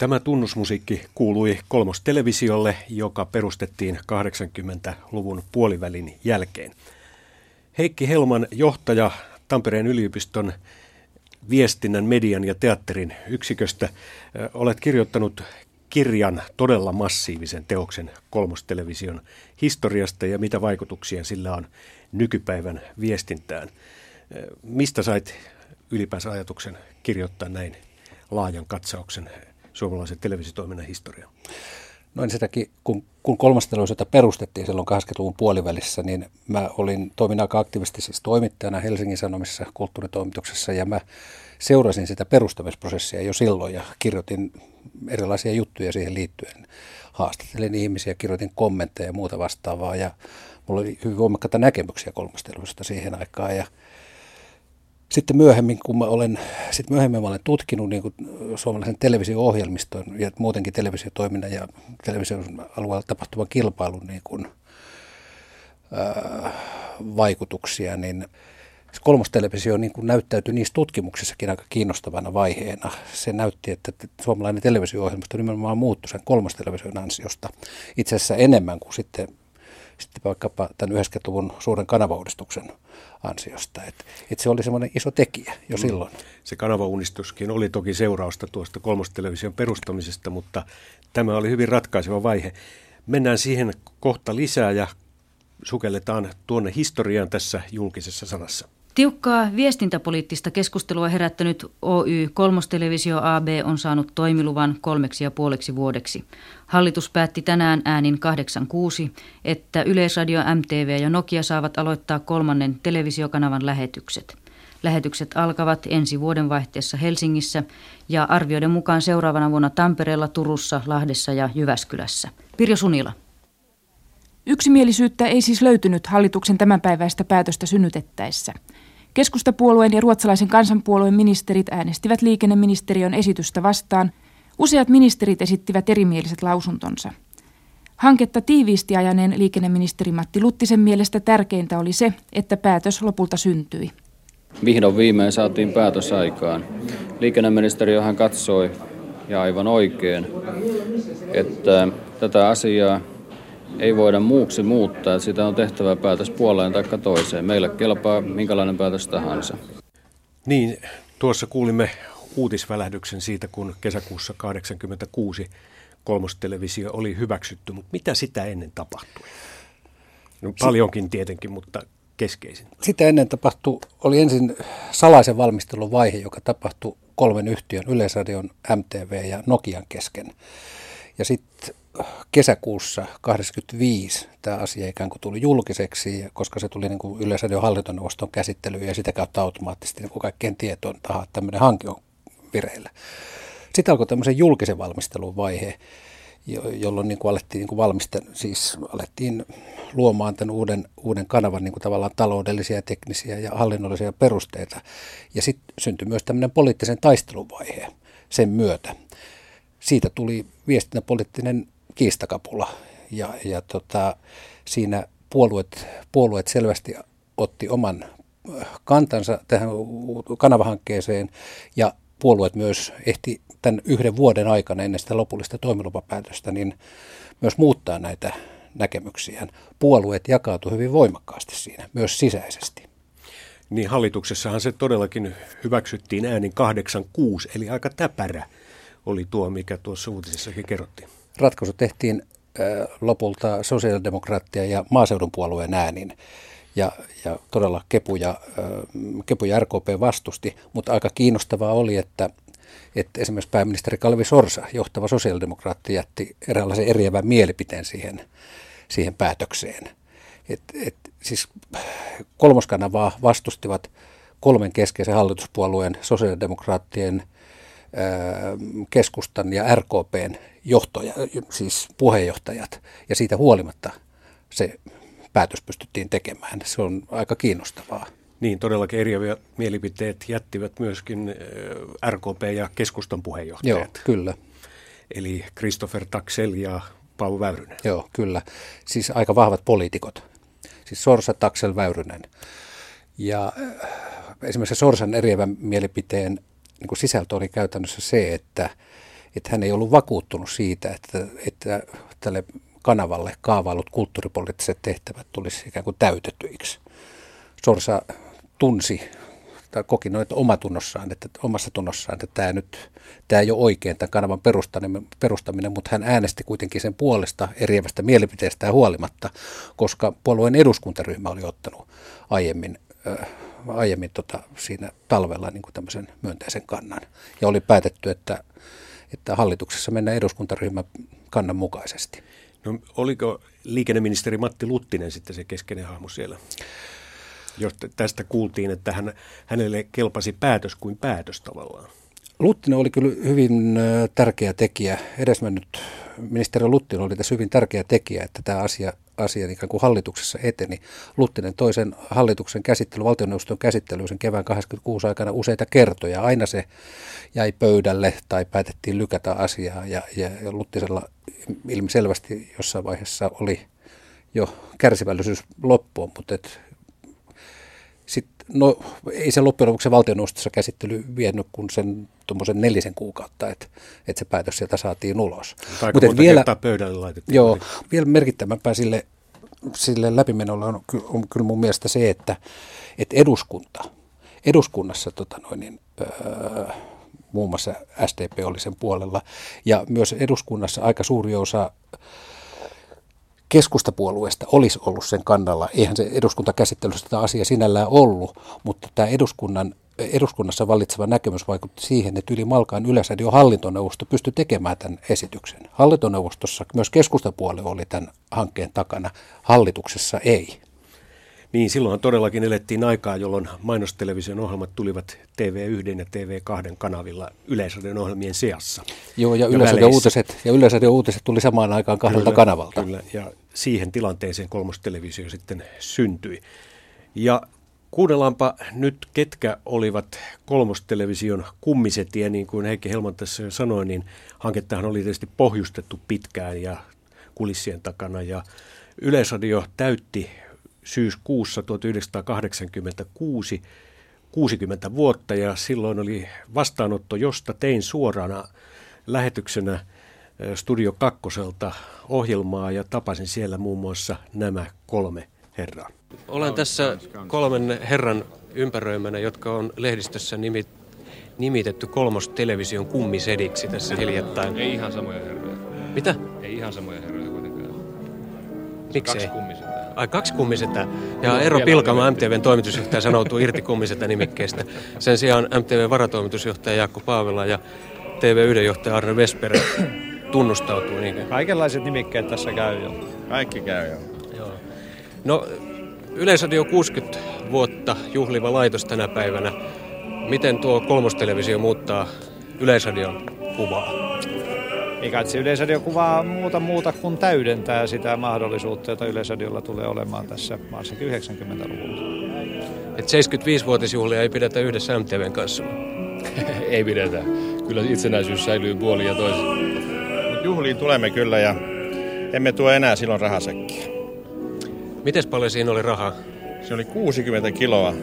Tämä tunnusmusiikki kuului kolmostelevisiolle, joka perustettiin 80-luvun puolivälin jälkeen. Heikki Helman, johtaja Tampereen yliopiston viestinnän, median ja teatterin yksiköstä, olet kirjoittanut kirjan todella massiivisen teoksen kolmostelevision historiasta ja mitä vaikutuksia sillä on nykypäivän viestintään. Mistä sait ylipäänsä ajatuksen kirjoittaa näin laajan katsauksen suomalaisen televisiotoiminnan historiaan? No ensinnäkin, kun, kun kolmas televisiota perustettiin silloin 80-luvun puolivälissä, niin mä olin, toimin aika aktiivisesti siis toimittajana Helsingin Sanomissa kulttuuritoimituksessa ja mä seurasin sitä perustamisprosessia jo silloin ja kirjoitin erilaisia juttuja siihen liittyen. Haastattelin ihmisiä, kirjoitin kommentteja ja muuta vastaavaa ja mulla oli hyvin voimakkaita näkemyksiä kolmastelusta siihen aikaan ja sitten myöhemmin, kun mä olen, sitten myöhemmin mä olen tutkinut niin kuin suomalaisen televisio-ohjelmiston ja muutenkin televisiotoiminnan ja television alueella tapahtuvan kilpailun niin kuin, ää, vaikutuksia, niin kolmostelevisio niin kuin näyttäytyi niissä tutkimuksissakin aika kiinnostavana vaiheena. Se näytti, että suomalainen televisio-ohjelmisto nimenomaan muuttui sen kolmostelevision ansiosta itse asiassa enemmän kuin sitten sitten vaikkapa tämän 90-luvun suuren kanavauudistuksen ansiosta. Et, et se oli semmoinen iso tekijä jo mm. silloin. Se kanavauudistuskin oli toki seurausta tuosta kolmostelevision perustamisesta, mutta tämä oli hyvin ratkaiseva vaihe. Mennään siihen kohta lisää ja sukelletaan tuonne historiaan tässä julkisessa sanassa. Tiukkaa viestintäpoliittista keskustelua herättänyt Oy Kolmostelevisio AB on saanut toimiluvan kolmeksi ja puoleksi vuodeksi. Hallitus päätti tänään äänin 86, että Yleisradio, MTV ja Nokia saavat aloittaa kolmannen televisiokanavan lähetykset. Lähetykset alkavat ensi vuoden vaihteessa Helsingissä ja arvioiden mukaan seuraavana vuonna Tampereella, Turussa, Lahdessa ja Jyväskylässä. Pirjo Sunila. Yksimielisyyttä ei siis löytynyt hallituksen tämänpäiväistä päätöstä synnytettäessä. Keskustapuolueen ja ruotsalaisen kansanpuolueen ministerit äänestivät liikenneministeriön esitystä vastaan. Useat ministerit esittivät erimieliset lausuntonsa. Hanketta tiiviisti ajaneen liikenneministeri Matti Luttisen mielestä tärkeintä oli se, että päätös lopulta syntyi. Vihdoin viimein saatiin päätös aikaan. Liikenneministeriöhän katsoi, ja aivan oikein, että tätä asiaa ei voida muuksi muuttaa, sitä on tehtävä päätös puoleen tai toiseen. Meille kelpaa minkälainen päätös tahansa. Niin, tuossa kuulimme uutisvälähdyksen siitä, kun kesäkuussa 1986 kolmostelevisio oli hyväksytty, mutta mitä sitä ennen tapahtui? No, paljonkin tietenkin, mutta keskeisin. Sitä ennen tapahtui, oli ensin salaisen valmistelun vaihe, joka tapahtui kolmen yhtiön, Yleisradion, MTV ja Nokian kesken. Ja sitten kesäkuussa 85 tämä asia ikään kuin tuli julkiseksi, koska se tuli niin kuin Yleisradion hallintoneuvoston käsittelyyn ja sitä kautta automaattisesti niin kuin kaikkien tietoon, että tämmöinen hanke on vireillä. Sitten alkoi tämmöisen julkisen valmistelun vaihe, jolloin niin kuin alettiin, niin kuin siis alettiin luomaan tämän uuden, uuden kanavan niin kuin tavallaan taloudellisia, teknisiä ja hallinnollisia perusteita. Ja sitten syntyi myös tämmöinen poliittisen taisteluvaihe sen myötä. Siitä tuli viestintäpoliittinen kiistakapula. Ja, ja tota, siinä puolueet, puolueet selvästi otti oman äh, kantansa tähän kanavahankkeeseen ja puolueet myös ehti tämän yhden vuoden aikana ennen sitä lopullista toimilupapäätöstä niin myös muuttaa näitä näkemyksiään. Puolueet jakautuivat hyvin voimakkaasti siinä, myös sisäisesti. Niin hallituksessahan se todellakin hyväksyttiin äänin 86, eli aika täpärä oli tuo, mikä tuossa uutisessakin kerrottiin ratkaisu tehtiin lopulta sosiaalidemokraattia ja maaseudun puolueen äänin. Ja, ja todella Kepu ja, Kepu ja RKP vastusti, mutta aika kiinnostavaa oli, että, että esimerkiksi pääministeri Kalvi Sorsa, johtava sosiaalidemokraatti, jätti eräänlaisen eriävän mielipiteen siihen, siihen päätökseen. Et, et, siis kolmoskanavaa vastustivat kolmen keskeisen hallituspuolueen sosiaalidemokraattien – keskustan ja RKPn johtoja, siis puheenjohtajat, ja siitä huolimatta se päätös pystyttiin tekemään. Se on aika kiinnostavaa. Niin, todellakin eriäviä mielipiteet jättivät myöskin RKP ja keskustan puheenjohtajat. Joo, kyllä. Eli Christopher Taxel ja Paavo Väyrynen. Joo, kyllä. Siis aika vahvat poliitikot. Siis Sorsa, Taxel, Väyrynen. Ja esimerkiksi Sorsan eriävän mielipiteen niin kuin sisältö oli käytännössä se, että, että hän ei ollut vakuuttunut siitä, että, että tälle kanavalle kaavailut kulttuuripoliittiset tehtävät tulisi ikään kuin täytetyiksi. Sorsa tunsi tai koki noin omatunnossaan, että, omassa tunnossaan, että tämä, nyt, tämä ei ole oikein tämän kanavan perustaminen, perustaminen, mutta hän äänesti kuitenkin sen puolesta eriävästä mielipiteestä huolimatta, koska puolueen eduskuntaryhmä oli ottanut aiemmin, äh, aiemmin tota, siinä talvella niin kuin tämmöisen myönteisen kannan. Ja oli päätetty, että, että hallituksessa mennään eduskuntaryhmän kannan mukaisesti. No, oliko liikenneministeri Matti Luttinen sitten se keskeinen hahmo siellä? Jos tästä kuultiin, että hän, hänelle kelpasi päätös kuin päätös tavallaan. Luttinen oli kyllä hyvin tärkeä tekijä. Edesmennyt ministeri Luttinen oli tässä hyvin tärkeä tekijä, että tämä asia, asia ikään kuin hallituksessa eteni. Luttinen toisen hallituksen käsittely, valtioneuvoston käsittely sen kevään 26 aikana useita kertoja. Aina se jäi pöydälle tai päätettiin lykätä asiaa ja, ja, Luttisella ilmiselvästi jossain vaiheessa oli jo kärsivällisyys loppuun, mutta et no ei se loppujen lopuksi valtioneuvostossa käsittely vienyt kuin sen tuommoisen nelisen kuukautta, että, että se päätös sieltä saatiin ulos. Mutta vielä, pöydälle laitettiin. Joo, vielä merkittävämpää sille, sille läpimenolle on, on kyllä mun mielestä se, että, että eduskunta, eduskunnassa tota noin, niin, öö, muun muassa SDP oli sen puolella, ja myös eduskunnassa aika suuri osa keskustapuolueesta olisi ollut sen kannalla. Eihän se eduskuntakäsittelyssä tätä asiaa sinällään ollut, mutta tämä eduskunnan, eduskunnassa vallitseva näkemys vaikutti siihen, että yli Malkaan Yleisradion hallintoneuvosto pystyi tekemään tämän esityksen. Hallintoneuvostossa myös keskustapuolue oli tämän hankkeen takana, hallituksessa ei. Niin, silloin todellakin elettiin aikaa, jolloin mainostelevision ohjelmat tulivat TV1 ja TV2 kanavilla Yleisradion ohjelmien seassa. Joo, ja Yleisradion uutiset, ja Yleisradion uutiset tuli samaan aikaan kahdelta kyllä, kanavalta. Kyllä, ja siihen tilanteeseen kolmostelevisio sitten syntyi. Ja kuunnellaanpa nyt, ketkä olivat kolmostelevision kummisetiä, niin kuin Heikki Helman tässä jo sanoi, niin hankettahan oli tietysti pohjustettu pitkään ja kulissien takana, ja Yleisradio täytti syyskuussa 1986 60 vuotta ja silloin oli vastaanotto, josta tein suorana lähetyksenä Studio Kakkoselta ohjelmaa ja tapasin siellä muun muassa nämä kolme herraa. Olen tässä kolmen herran ympäröimänä, jotka on lehdistössä nimit, nimitetty kolmos television kummisediksi tässä hiljattain. Ei ihan samoja herroja. Mitä? Ei ihan samoja herroja kuitenkaan. Miksi Kaksi kummisetä. Ai kaksi kummisetä. Ja no, Eero Pilkama, MTVn toimitusjohtaja, sanoutuu irti kummisetä nimikkeestä. Sen sijaan MTVn varatoimitusjohtaja Jaakko Paavela ja TV1 johtaja Arne Vesper tunnustautuu. Niin Kaikenlaiset nimikkeet tässä käy jo. Kaikki käy jo. Joo. No, Yleisradio 60 vuotta juhliva laitos tänä päivänä. Miten tuo kolmostelevisio muuttaa Yleisradion kuvaa? Eikä se Yleisradio kuvaa muuta muuta kuin täydentää sitä mahdollisuutta, jota Yleisradiolla tulee olemaan tässä varsinkin 90-luvulla. Et 75-vuotisjuhlia ei pidetä yhdessä MTVn kanssa? ei pidetä. Kyllä itsenäisyys säilyy puoli ja toisin. Juhliin tulemme kyllä ja emme tuo enää silloin rahasekkiä. Miten paljon siinä oli rahaa? Se oli 60 kiloa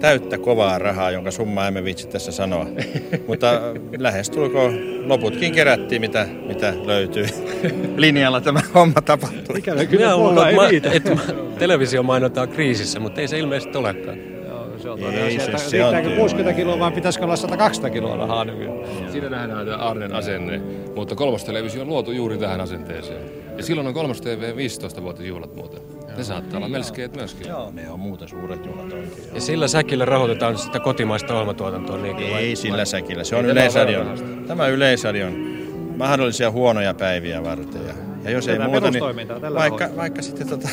täyttä kovaa rahaa, jonka summa emme vitsi tässä sanoa. Mutta lähestulko loputkin kerättiin, mitä, mitä löytyy. Linjalla tämä homma tapahtui. Ikävä kyllä Minä luulen, ma- että televisio mainotaan kriisissä, mutta ei se ilmeisesti olekaan. Se on ei se, se on 60 kiloa vai pitäisikö olla 120 kiloa rahaa nykyään? Siinä nähdään tämä Arnen asenne, mutta kolmostelevisio on luotu juuri tähän asenteeseen. Ja silloin on kolmos TV 15 vuotta juhlat muuten. Ne saattaa olla melskeet myöskin. Joo, ne on muuten suuret juhlat oikein. Ja sillä säkillä rahoitetaan sitä kotimaista ohjelmatuotantoa? Niin Ei vai, sillä vai? säkillä. Se on Yleisradion. Tämä Yleisradion mahdollisia huonoja päiviä varten. Ja, ja jos Tätä ei muuta, niin vaikka, vaikka sitten tota,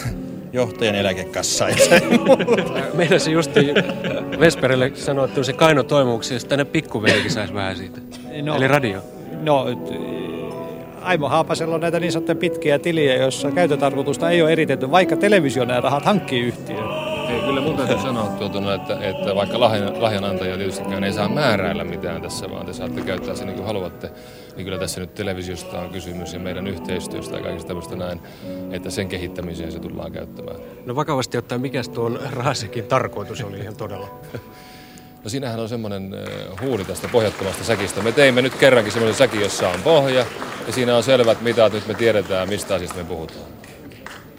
johtajan eläkekassa. Meidän se just Vesperille sanoi, että se kaino toimuksia, jos tänne pikkuvelikin saisi vähän siitä. No, Eli radio. No, Aimo Haapasella on näitä niin sanottuja pitkiä tiliä, joissa käytötarkoitusta ei ole eritetty, vaikka televisio nämä rahat hankkii yhtiöön. Ei, kyllä mun täytyy sanoa, tuotuna, että, että vaikka lahjan, lahjanantaja tietystikään ei saa määräillä mitään tässä, vaan te saatte käyttää sen niin kuin haluatte, niin kyllä tässä nyt televisiosta on kysymys ja meidän yhteistyöstä ja kaikista tämmöistä näin, että sen kehittämiseen se tullaan käyttämään. No vakavasti ottaen, mikä tuon Raasekin tarkoitus oli ihan todella? No siinähän on semmoinen huuli tästä pohjattomasta säkistä. Me teimme nyt kerrankin semmoisen säkin, jossa on pohja, ja siinä on selvät mitat, nyt me tiedetään, mistä asiasta me puhutaan.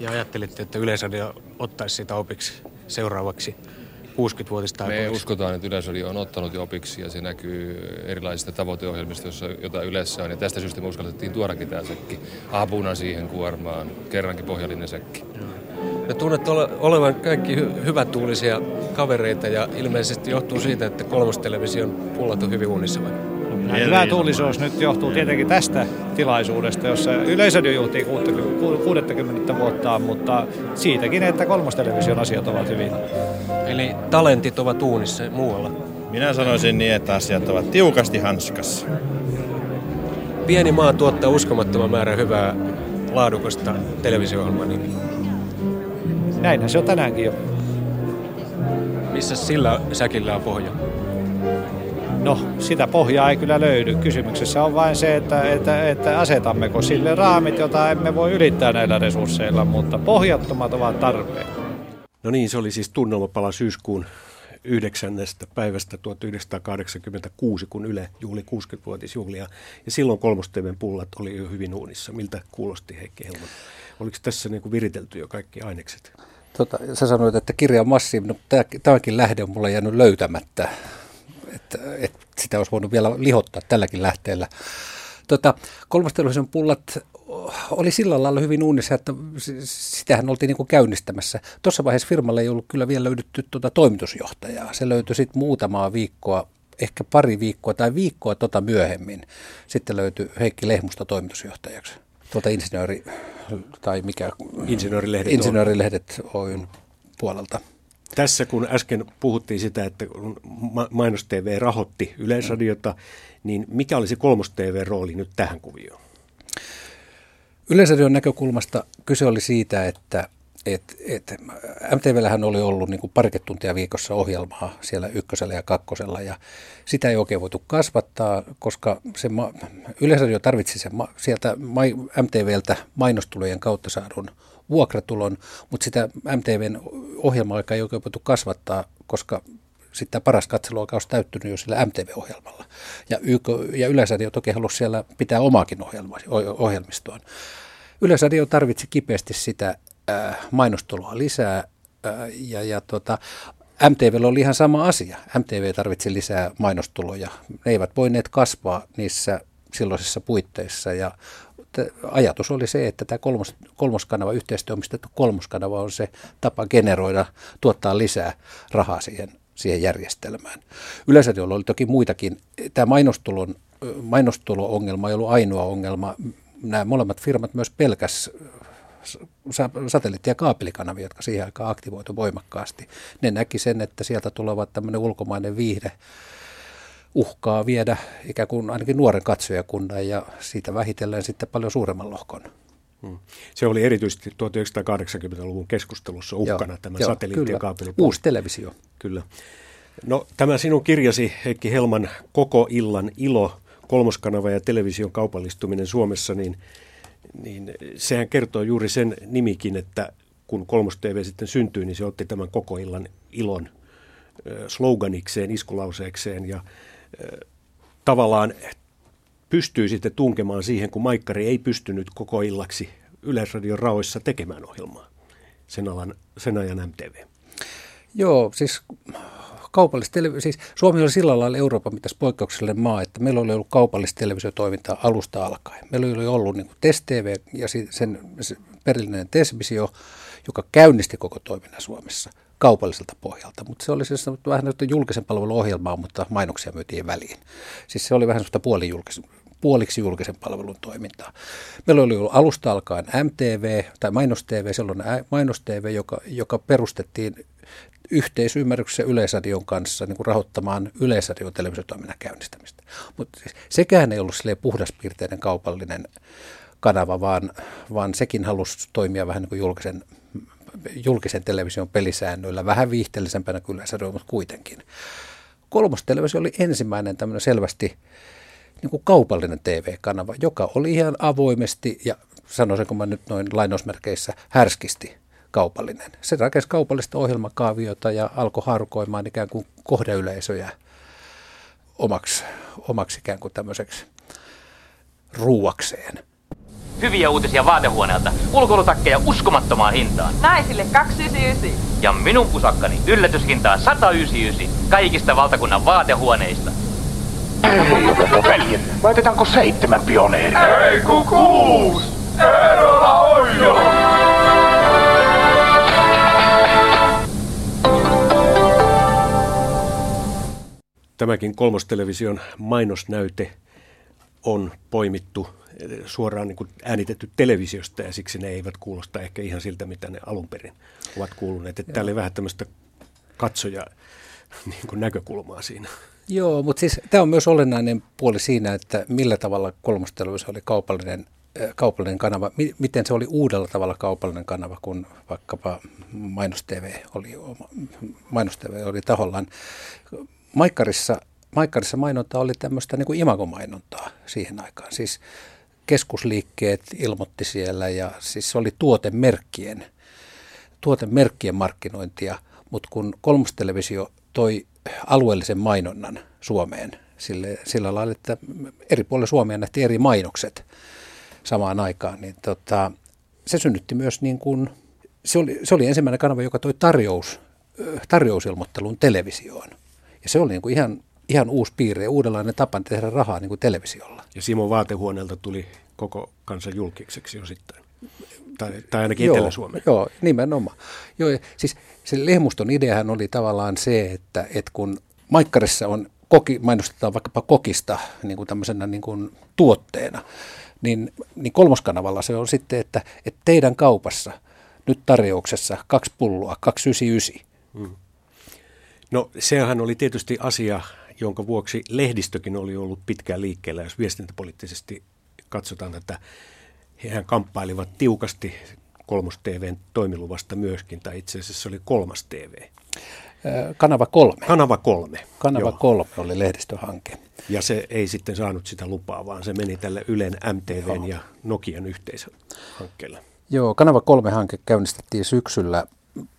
Ja ajattelitte, että Yleisradio ottaisi sitä opiksi seuraavaksi 60-vuotista Me uskotaan, että Yleisradio on ottanut jo opiksi ja se näkyy erilaisista tavoiteohjelmista, joita Ylessä on. Ja tästä syystä me uskallettiin tuodakin tämä säkki apuna siihen kuormaan, kerrankin pohjallinen säkki. Ja tunnette ole, olevan kaikki hy- hyvätuulisia kavereita ja ilmeisesti johtuu siitä, että kolmostelevision pullat on hyvin unissa vai? Hyvä tuulisuus nyt johtuu tietenkin tästä tilaisuudesta, jossa Yleisradio juhtii 60 vuotta, mutta siitäkin, että kolmostelevision asiat ovat hyvin. Eli talentit ovat uunissa muualla. Minä sanoisin niin, että asiat ovat tiukasti hanskassa. Pieni maa tuottaa uskomattoman määrän hyvää laadukasta televisio-ohjelmaa. Niin Näinhän se on tänäänkin jo. Missä sillä säkillä on pohja? No, sitä pohjaa ei kyllä löydy. Kysymyksessä on vain se, että, että, että asetammeko sille raamit, jota emme voi ylittää näillä resursseilla, mutta pohjattomat ovat tarpeen. No niin, se oli siis tunnelmapala syyskuun 9. päivästä 1986, kun Yle juhli 60-vuotisjuhlia. Ja silloin kolmosteven pullat oli jo hyvin uunissa. Miltä kuulosti Heikki Helman? Oliko tässä niin kuin viritelty jo kaikki ainekset? Tota, sä sanoit, että kirja on massiivinen, mutta tämäkin lähde on mulle jäänyt löytämättä. Että, että sitä olisi voinut vielä lihottaa tälläkin lähteellä. Tota, kolmosteluisen pullat oli sillä lailla hyvin uunissa, että sitähän oltiin niin kuin käynnistämässä. Tuossa vaiheessa firmalle ei ollut kyllä vielä löydetty tuota toimitusjohtajaa. Se löytyi sitten muutamaa viikkoa, ehkä pari viikkoa tai viikkoa tota myöhemmin. Sitten löytyi Heikki Lehmusta toimitusjohtajaksi. Tuolta insinööri, tai mikä? Insinöörilehdet. Insinöörilehdet Oyn puolelta. Tässä kun äsken puhuttiin sitä, että Mainos TV rahoitti Yleisradiota, niin mikä olisi kolmos TV-rooli nyt tähän kuvioon? Yleisradion näkökulmasta kyse oli siitä, että et, et, MTVllähän oli ollut niin parikymmentä tuntia viikossa ohjelmaa siellä ykkösellä ja kakkosella ja sitä ei oikein voitu kasvattaa, koska se ma, Yleisradio tarvitsi sen ma, sieltä ma, MTVltä mainostulojen kautta saadun vuokratulon, mutta sitä MTVn ohjelma-aikaa ei oikein voitu kasvattaa, koska sitten paras katseluaika olisi täyttynyt jo sillä MTV-ohjelmalla. Ja, YK, ja Yleisradio toki halusi siellä pitää omaakin ohjelma, ohjelmistoon. Yleisradio tarvitsi kipeästi sitä äh, mainostuloa lisää äh, ja, ja tota, MTV oli ihan sama asia. MTV tarvitsi lisää mainostuloja. Ne eivät voineet kasvaa niissä silloisissa puitteissa ja ajatus oli se, että tämä kolmos, kolmoskanava, yhteistyöomistettu kolmoskanava on se tapa generoida, tuottaa lisää rahaa siihen, siihen järjestelmään. Yleisradiolla oli toki muitakin. Tämä mainostulon, mainostulo-ongelma ei ollut ainoa ongelma. Nämä molemmat firmat myös pelkäs satelliitti- ja kaapelikanavia, jotka siihen aikaan aktivoitu voimakkaasti. Ne näki sen, että sieltä tulevat tämmöinen ulkomainen viihde uhkaa viedä ikään kuin ainakin nuoren katsojakunnan ja siitä vähitellen sitten paljon suuremman lohkon. Hmm. Se oli erityisesti 1980-luvun keskustelussa uhkana joo, tämä satelliitti- ja kaapelipuoli. Uusi televisio. Kyllä. No tämä sinun kirjasi, Heikki Helman, Koko illan ilo, kolmoskanava ja television kaupallistuminen Suomessa, niin, niin sehän kertoo juuri sen nimikin, että kun Kolmos TV sitten syntyi, niin se otti tämän koko illan ilon sloganikseen, iskulauseekseen ja tavallaan pystyy sitten tunkemaan siihen, kun Maikkari ei pystynyt koko illaksi Yleisradion raoissa tekemään ohjelmaa, sen, alan, sen ajan MTV. Joo, siis kaupallista televisio, siis Suomi oli sillä lailla Euroopan mitäs poikkeuksellinen maa, että meillä oli ollut kaupallista televisiotoimintaa alusta alkaen. Meillä oli ollut niin TES TV ja sen se perillinen TES-visio, joka käynnisti koko toiminnan Suomessa kaupalliselta pohjalta, mutta se oli siis vähän julkisen palvelun ohjelmaa, mutta mainoksia myytiin väliin. Siis se oli vähän sellaista puolijulkisen, puoliksi julkisen palvelun toimintaa. Meillä oli ollut alusta alkaen MTV tai Mainos TV, sellainen Mainos TV, joka, joka perustettiin yhteisymmärryksessä Yleisradion kanssa niin kuin rahoittamaan Yleisradion televisiotoiminnan käynnistämistä. Mutta siis sekään ei ollut puhdaspiirteinen kaupallinen kanava, vaan, vaan sekin halusi toimia vähän niin kuin julkisen julkisen television pelisäännöillä, vähän viihteellisempänä kyllä se mutta kuitenkin. Kolmos televisio oli ensimmäinen tämmöinen selvästi niin kuin kaupallinen TV-kanava, joka oli ihan avoimesti ja sanoisinko mä nyt noin lainausmerkeissä härskisti kaupallinen. Se rakensi kaupallista ohjelmakaaviota ja alkoi harukoimaan ikään kuin kohdeyleisöjä omaksi, omaksi ikään kuin tämmöiseksi ruuakseen. Hyviä uutisia vaatehuoneelta. Ulkoilutakkeja uskomattomaan hintaan. Naisille 299. Ja minun pusakkani yllätyshintaan 199 kaikista valtakunnan vaatehuoneista. Veljet, laitetaanko seitsemän pioneeria? Ei ku kuus! Eerola Oijo! Tämäkin kolmostelevision mainosnäyte on poimittu suoraan niin kuin äänitetty televisiosta ja siksi ne eivät kuulosta ehkä ihan siltä, mitä ne alun perin ovat kuuluneet. Että täällä oli vähän tämmöistä katsoja niin kuin näkökulmaa siinä. Joo, mutta siis tämä on myös olennainen puoli siinä, että millä tavalla kolmostelevisio oli kaupallinen, äh, kaupallinen kanava, miten se oli uudella tavalla kaupallinen kanava, kun vaikkapa Mainos TV oli, Mainos TV oli tahollaan. Maikkarissa, Maikkarissa mainonta oli tämmöistä niin kuin imagomainontaa siihen aikaan. Siis keskusliikkeet ilmoitti siellä ja siis se oli tuotemerkkien, tuotemerkkien markkinointia, mutta kun kolmostelevisio toi alueellisen mainonnan Suomeen sille, sillä lailla, että eri puolilla Suomea nähtiin eri mainokset samaan aikaan, niin tota, se synnytti myös niin kuin, se oli, se oli ensimmäinen kanava, joka toi tarjous, tarjousilmoittelun televisioon. Ja se oli niin kuin ihan, ihan uusi piirre ja uudenlainen tapa tehdä rahaa niin kuin televisiolla. Ja Simon vaatehuoneelta tuli koko kansan julkiseksi osittain. Tai, tai ainakin joo, Etelä-Suomeen. Joo, nimenomaan. Joo, siis se lehmuston ideahan oli tavallaan se, että, että kun Maikkarissa on koki, mainostetaan vaikkapa kokista niin kuin tämmöisenä niin kuin tuotteena, niin, niin kolmoskanavalla se on sitten, että, että teidän kaupassa nyt tarjouksessa kaksi pulloa, 299. Hmm. No sehän oli tietysti asia, jonka vuoksi lehdistökin oli ollut pitkään liikkeellä, jos viestintäpoliittisesti katsotaan tätä. Hehän kamppailivat tiukasti kolmos TVn toimiluvasta myöskin, tai itse asiassa se oli kolmas TV. Kanava kolme. Kanava kolme. Kanava joo. kolme oli lehdistöhanke. Ja se ei sitten saanut sitä lupaa, vaan se meni tälle Ylen, MTVn joo. ja Nokian yhteishankkeelle. Joo, Kanava kolme hanke käynnistettiin syksyllä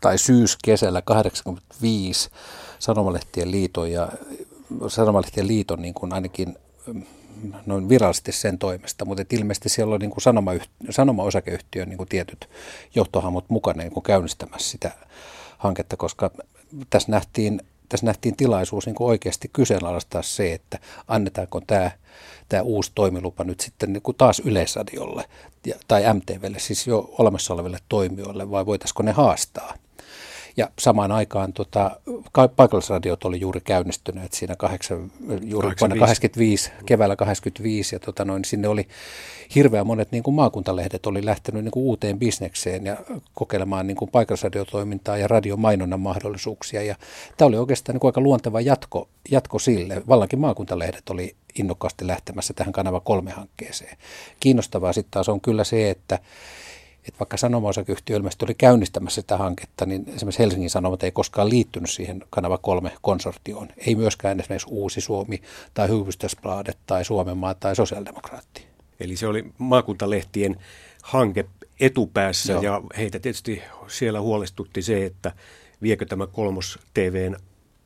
tai syyskesällä 85 Sanomalehtien liiton ja Sanomalehtien liiton niin kuin ainakin noin virallisesti sen toimesta, mutta ilmeisesti siellä on niin kuin sanoma, sanoma-osakeyhtiön niin kuin tietyt johtohamot mukana niin kuin käynnistämässä sitä hanketta, koska tässä nähtiin, tässä nähtiin tilaisuus niin kuin oikeasti kyseenalaistaa se, että annetaanko tämä, tämä uusi toimilupa nyt sitten niin kuin taas Yleisradiolle tai MTVlle, siis jo olemassa oleville toimijoille, vai voitaisiko ne haastaa. Ja samaan aikaan tota, paikallisradiot oli juuri käynnistyneet siinä kahdeksan, juuri 85. vuonna 85, keväällä 85, ja tota noin, sinne oli hirveän monet niin kuin maakuntalehdet oli lähtenyt niin kuin uuteen bisnekseen ja kokeilemaan niin kuin paikallisradiotoimintaa ja radiomainonnan mahdollisuuksia. Ja tämä oli oikeastaan niin kuin aika luonteva jatko, jatko sille. Vallankin maakuntalehdet oli innokkaasti lähtemässä tähän kanava kolme hankkeeseen. Kiinnostavaa sitten taas on kyllä se, että että vaikka sanoma-osakeyhtiö ilmeisesti oli käynnistämässä sitä hanketta, niin esimerkiksi Helsingin Sanomat ei koskaan liittynyt siihen kanava kolme konsortioon. Ei myöskään esimerkiksi Uusi Suomi tai Hyvystysbladet tai Suomenmaa tai Sosiaalidemokraatti. Eli se oli maakuntalehtien hanke etupäässä Joo. ja heitä tietysti siellä huolestutti se, että viekö tämä kolmos TVn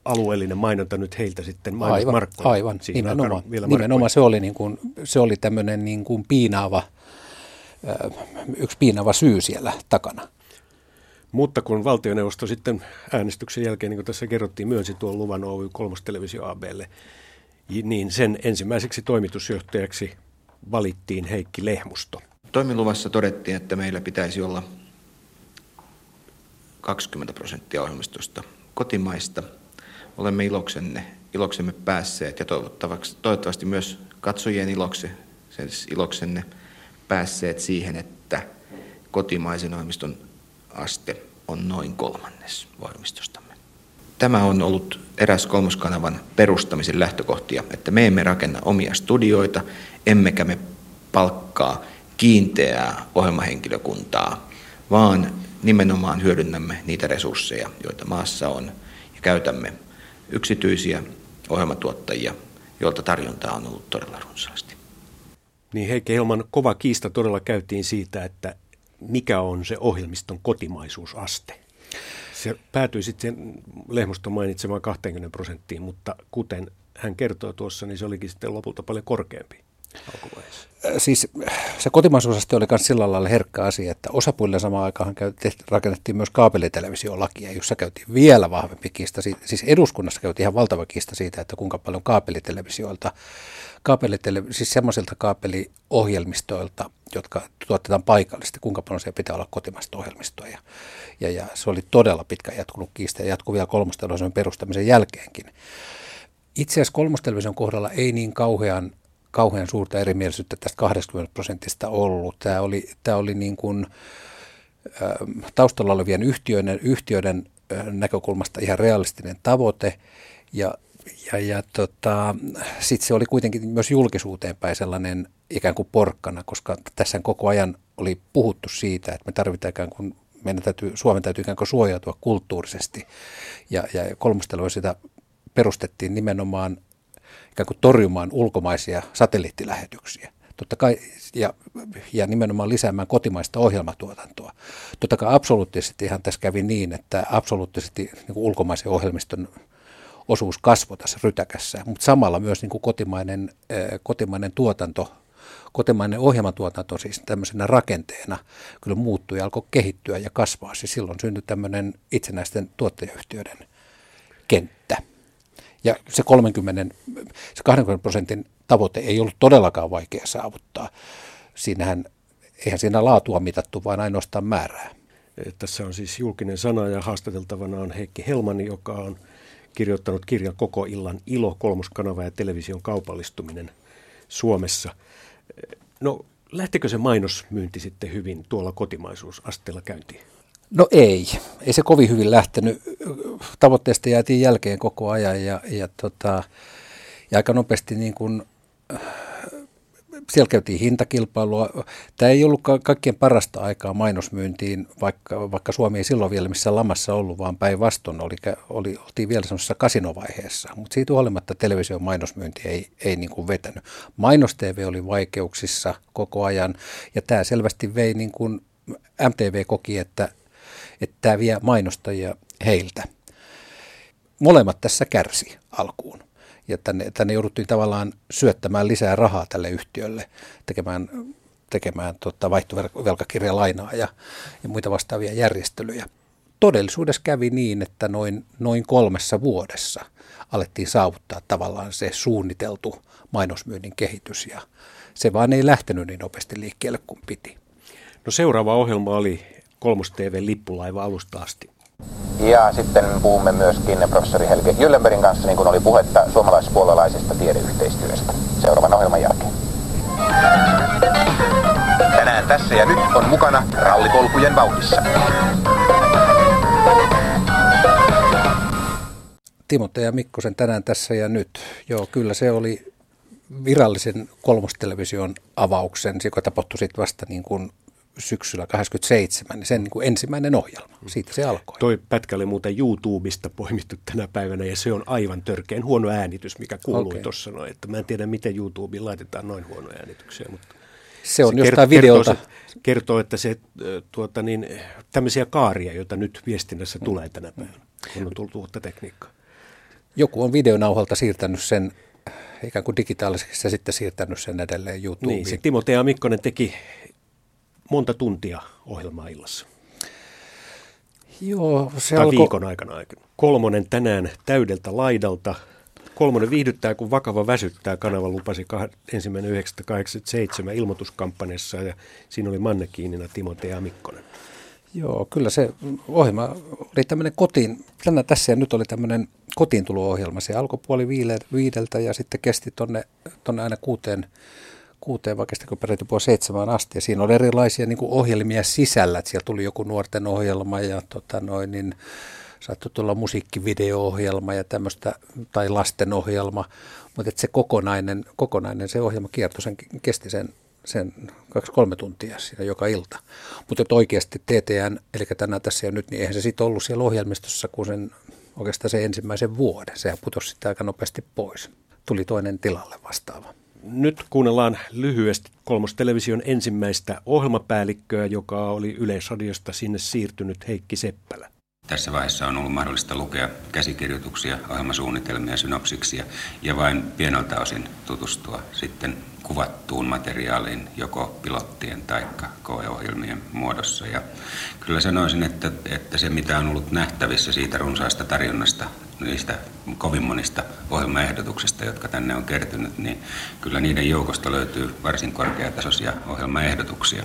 alueellinen mainonta nyt heiltä sitten mainosmarkkoja. Aivan, aivan. nimenomaan, vielä nimenomaan se oli, niin kuin, se oli tämmöinen niin kuin piinaava – yksi piinava syy siellä takana. Mutta kun valtioneuvosto sitten äänestyksen jälkeen, niin kuin tässä kerrottiin, myönsi tuon luvan Oy 3 Televisio ABlle, niin sen ensimmäiseksi toimitusjohtajaksi valittiin Heikki Lehmusto. Toimiluvassa todettiin, että meillä pitäisi olla 20 prosenttia ohjelmistosta kotimaista. Olemme iloksenne, iloksemme päässeet ja toivottavasti myös katsojien iloksi, siis iloksenne – päässeet siihen, että kotimaisen ohjelmiston aste on noin kolmannes ohjelmistostamme. Tämä on ollut eräs kolmoskanavan perustamisen lähtökohtia, että me emme rakenna omia studioita, emmekä me palkkaa kiinteää ohjelmahenkilökuntaa, vaan nimenomaan hyödynnämme niitä resursseja, joita maassa on, ja käytämme yksityisiä ohjelmatuottajia, joilta tarjontaa on ollut todella runsaasti. Niin Heikki Helman kova kiista todella käytiin siitä, että mikä on se ohjelmiston kotimaisuusaste. Se päätyi sitten Lehmuston mainitsemaan 20 prosenttiin, mutta kuten hän kertoi tuossa, niin se olikin sitten lopulta paljon korkeampi. Siis se kotimaisuusaste oli myös sillä lailla herkkä asia, että osapuolille samaan aikaan rakennettiin myös kaapelitelevisiolakia, jossa käytiin vielä vahvempi kiista. Siis eduskunnassa käytiin ihan valtava kiista siitä, että kuinka paljon kaapelitelevisioilta, kaapelitele, siis semmoisilta kaapeliohjelmistoilta, jotka tuotetaan paikallisesti, kuinka paljon siellä pitää olla kotimaista ohjelmistoa. Ja, ja, ja se oli todella pitkä jatkunut kiista ja jatkui vielä kolmostelevision perustamisen jälkeenkin. Itse asiassa kolmostelevision kohdalla ei niin kauhean kauhean suurta erimielisyyttä tästä 20 prosentista ollut. Tämä oli, tämä oli niin kuin, ä, taustalla olevien yhtiöiden, yhtiöiden ä, näkökulmasta ihan realistinen tavoite ja ja, ja tota, sitten se oli kuitenkin myös julkisuuteen päin sellainen ikään kuin porkkana, koska tässä koko ajan oli puhuttu siitä, että me tarvitaan ikään kuin, meidän täytyy, Suomen täytyy ikään kuin suojautua kulttuurisesti. Ja, ja kolmostelua sitä perustettiin nimenomaan ikään kuin torjumaan ulkomaisia satelliittilähetyksiä. Totta kai, ja, ja nimenomaan lisäämään kotimaista ohjelmatuotantoa. Totta kai absoluuttisesti ihan tässä kävi niin, että absoluuttisesti niin ulkomaisen ohjelmiston osuus kasvoi tässä rytäkässä, mutta samalla myös niin kuin kotimainen, kotimainen tuotanto, kotimainen ohjelmatuotanto siis tämmöisenä rakenteena kyllä muuttui ja alkoi kehittyä ja kasvaa. Siis silloin syntyi tämmöinen itsenäisten tuottajayhtiöiden kenttä. Ja se 30, se 20 prosentin tavoite ei ollut todellakaan vaikea saavuttaa. Siinähän, eihän siinä laatua mitattu, vaan ainoastaan määrää. Tässä on siis julkinen sana ja haastateltavana on Heikki Helman, joka on kirjoittanut kirjan Koko illan ilo, kolmoskanava ja television kaupallistuminen Suomessa. No lähtikö se mainosmyynti sitten hyvin tuolla kotimaisuusasteella käyntiin? No ei, ei se kovin hyvin lähtenyt. Tavoitteesta jäätiin jälkeen koko ajan ja, ja, tota, ja aika nopeasti niin kuin, siellä käytiin hintakilpailua. Tämä ei ollut kaikkien parasta aikaa mainosmyyntiin, vaikka, vaikka Suomi ei silloin vielä missään lamassa ollut, vaan päinvastoin oli, oli, oltiin vielä semmoisessa kasinovaiheessa. Mutta siitä huolimatta television mainosmyynti ei, ei niin kuin vetänyt. Mainos-TV oli vaikeuksissa koko ajan ja tämä selvästi vei niin kuin MTV koki, että että tämä vie mainostajia heiltä. Molemmat tässä kärsi alkuun. Ja tänne, tänne jouduttiin tavallaan syöttämään lisää rahaa tälle yhtiölle, tekemään, tekemään tota vaihtovelkakirjalainaa ja, ja muita vastaavia järjestelyjä. Todellisuudessa kävi niin, että noin, noin kolmessa vuodessa alettiin saavuttaa tavallaan se suunniteltu mainosmyynnin kehitys ja se vaan ei lähtenyt niin nopeasti liikkeelle kuin piti. No seuraava ohjelma oli Kolmos TV lippulaiva alusta asti. Ja sitten puhumme myöskin professori Helge Gyllenbergin kanssa, niin kuin oli puhetta suomalaispuolalaisesta tiedeyhteistyöstä seuraavan ohjelman jälkeen. Tänään tässä ja nyt on mukana rallipolkujen vauhdissa. Timotte ja Mikkosen tänään tässä ja nyt. Joo, kyllä se oli virallisen kolmostelevision avauksen, joka tapahtui sitten vasta niin kuin syksyllä 87, niin sen niin kuin ensimmäinen ohjelma. Siitä se alkoi. Toi pätkä oli muuten YouTubesta poimittu tänä päivänä ja se on aivan törkeän huono äänitys, mikä kuului okay. tuossa noin. Että mä en tiedä, miten YouTubeen laitetaan noin huono äänityksiä, mutta se on se jostain kertoo, videolta. Kertoo, kertoo, että se tuota niin, tämmöisiä kaaria, joita nyt viestinnässä mm. tulee tänä päivänä, kun on tullut uutta tekniikkaa. Joku on videonauhalta siirtänyt sen ikään kuin digitaalisesti ja sitten siirtänyt sen edelleen YouTubeen. Niin, se Timo Tea Mikkonen teki monta tuntia ohjelmaa illassa? Joo, se tai alko... viikon aikana. Kolmonen tänään täydeltä laidalta. Kolmonen viihdyttää, kun vakava väsyttää. Kanava lupasi ensimmäinen 1987 ilmoituskampanjassa ja siinä oli mannekiinina Timo T. Mikkonen. Joo, kyllä se ohjelma oli tämmöinen kotiin, tänä tässä ja nyt oli tämmöinen kotiintulo-ohjelma. Se alkoi puoli viideltä ja sitten kesti tonne, tonne aina kuuteen kuuteen vai kestikö peräti puoli seitsemään asti. Ja siinä oli erilaisia niin kuin ohjelmia sisällä, että siellä tuli joku nuorten ohjelma ja tota noin, niin saattoi tulla musiikkivideo-ohjelma ja tämmöistä, tai lastenohjelma, mutta se kokonainen, kokonainen se ohjelma kiertoi, sen, kesti sen, sen kaksi-kolme tuntia siinä joka ilta. Mutta oikeasti TTN, eli tänään tässä ja nyt, niin eihän se sitten ollut siellä ohjelmistossa kuin sen oikeastaan se ensimmäisen vuoden. Sehän putosi sitten aika nopeasti pois. Tuli toinen tilalle vastaava. Nyt kuunnellaan lyhyesti kolmostelevision ensimmäistä ohjelmapäällikköä, joka oli Yleisradiosta sinne siirtynyt Heikki Seppälä. Tässä vaiheessa on ollut mahdollista lukea käsikirjoituksia, ohjelmasuunnitelmia, synopsiksia ja vain pieneltä osin tutustua sitten kuvattuun materiaaliin joko pilottien tai koeohjelmien muodossa. Ja kyllä sanoisin, että, että se mitä on ollut nähtävissä siitä runsaasta tarjonnasta, niistä kovin monista ohjelmaehdotuksista, jotka tänne on kertynyt, niin kyllä niiden joukosta löytyy varsin korkeatasoisia ohjelmaehdotuksia.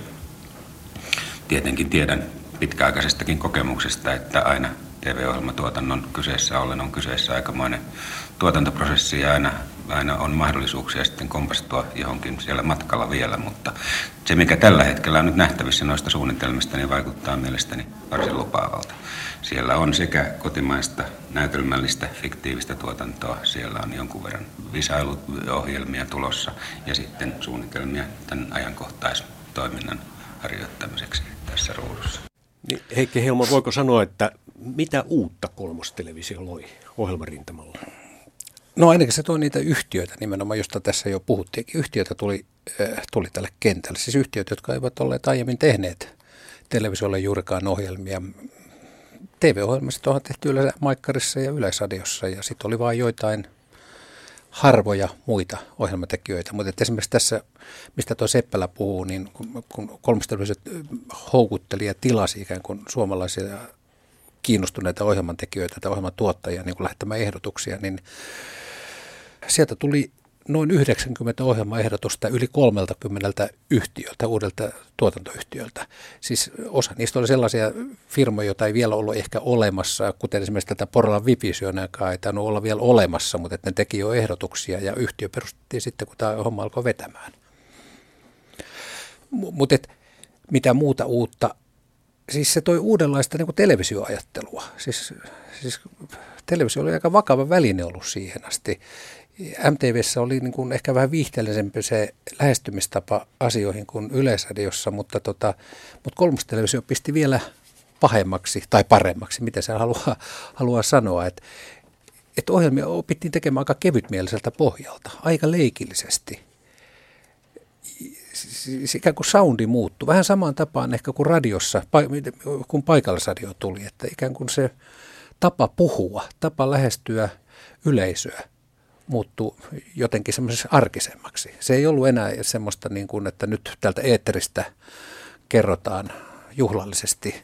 Tietenkin tiedän pitkäaikaisestakin kokemuksesta, että aina TV-ohjelmatuotannon kyseessä ollen on kyseessä aikamoinen tuotantoprosessi ja aina, aina on mahdollisuuksia sitten kompastua johonkin siellä matkalla vielä, mutta se mikä tällä hetkellä on nyt nähtävissä noista suunnitelmista, niin vaikuttaa mielestäni varsin lupaavalta. Siellä on sekä kotimaista näytelmällistä fiktiivistä tuotantoa, siellä on jonkun verran visailuohjelmia tulossa ja sitten suunnitelmia tämän ajankohtaistoiminnan harjoittamiseksi tässä ruudussa. Niin, Heikki Helma, voiko sanoa, että mitä uutta kolmostelevisio loi ohjelmarintamalla? No ainakin se toi niitä yhtiöitä nimenomaan, josta tässä jo puhuttiinkin. Yhtiöitä tuli, äh, tuli tälle kentälle. Siis yhtiöt, jotka eivät olleet aiemmin tehneet televisiolle juurikaan ohjelmia. TV-ohjelmista on tehty yleensä Maikkarissa ja Yleisradiossa ja sitten oli vain joitain harvoja muita ohjelmatekijöitä. Mutta esimerkiksi tässä, mistä tuo Seppälä puhuu, niin kun, kun houkutteli ja tilasi ikään kuin suomalaisia kiinnostuneita ohjelmantekijöitä tai ohjelmatuottajia niin lähettämään ehdotuksia, niin sieltä tuli noin 90 ohjelmaehdotusta yli 30 yhtiöltä, uudelta tuotantoyhtiöltä. Siis osa niistä oli sellaisia firmoja, joita ei vielä ollut ehkä olemassa, kuten esimerkiksi tätä Porolan Vivision, joka ei tainnut olla vielä olemassa, mutta että ne teki jo ehdotuksia ja yhtiö perustettiin sitten, kun tämä homma alkoi vetämään. Mutta mitä muuta uutta siis se toi uudenlaista niin televisioajattelua. Siis, siis televisio oli aika vakava väline ollut siihen asti. MTVssä oli niin kuin ehkä vähän viihteellisempi se lähestymistapa asioihin kuin Yleisradiossa, mutta, tota, mutta kolmostelevisio pisti vielä pahemmaksi tai paremmaksi, mitä se haluaa, haluaa sanoa. Että että ohjelmia opittiin tekemään aika kevytmieliseltä pohjalta, aika leikillisesti siis ikään kuin soundi muuttui. Vähän samaan tapaan ehkä kuin radiossa, kun paikallisradio tuli, että ikään kuin se tapa puhua, tapa lähestyä yleisöä muuttui jotenkin semmoisessa arkisemmaksi. Se ei ollut enää semmoista niin kuin, että nyt tältä eetteristä kerrotaan juhlallisesti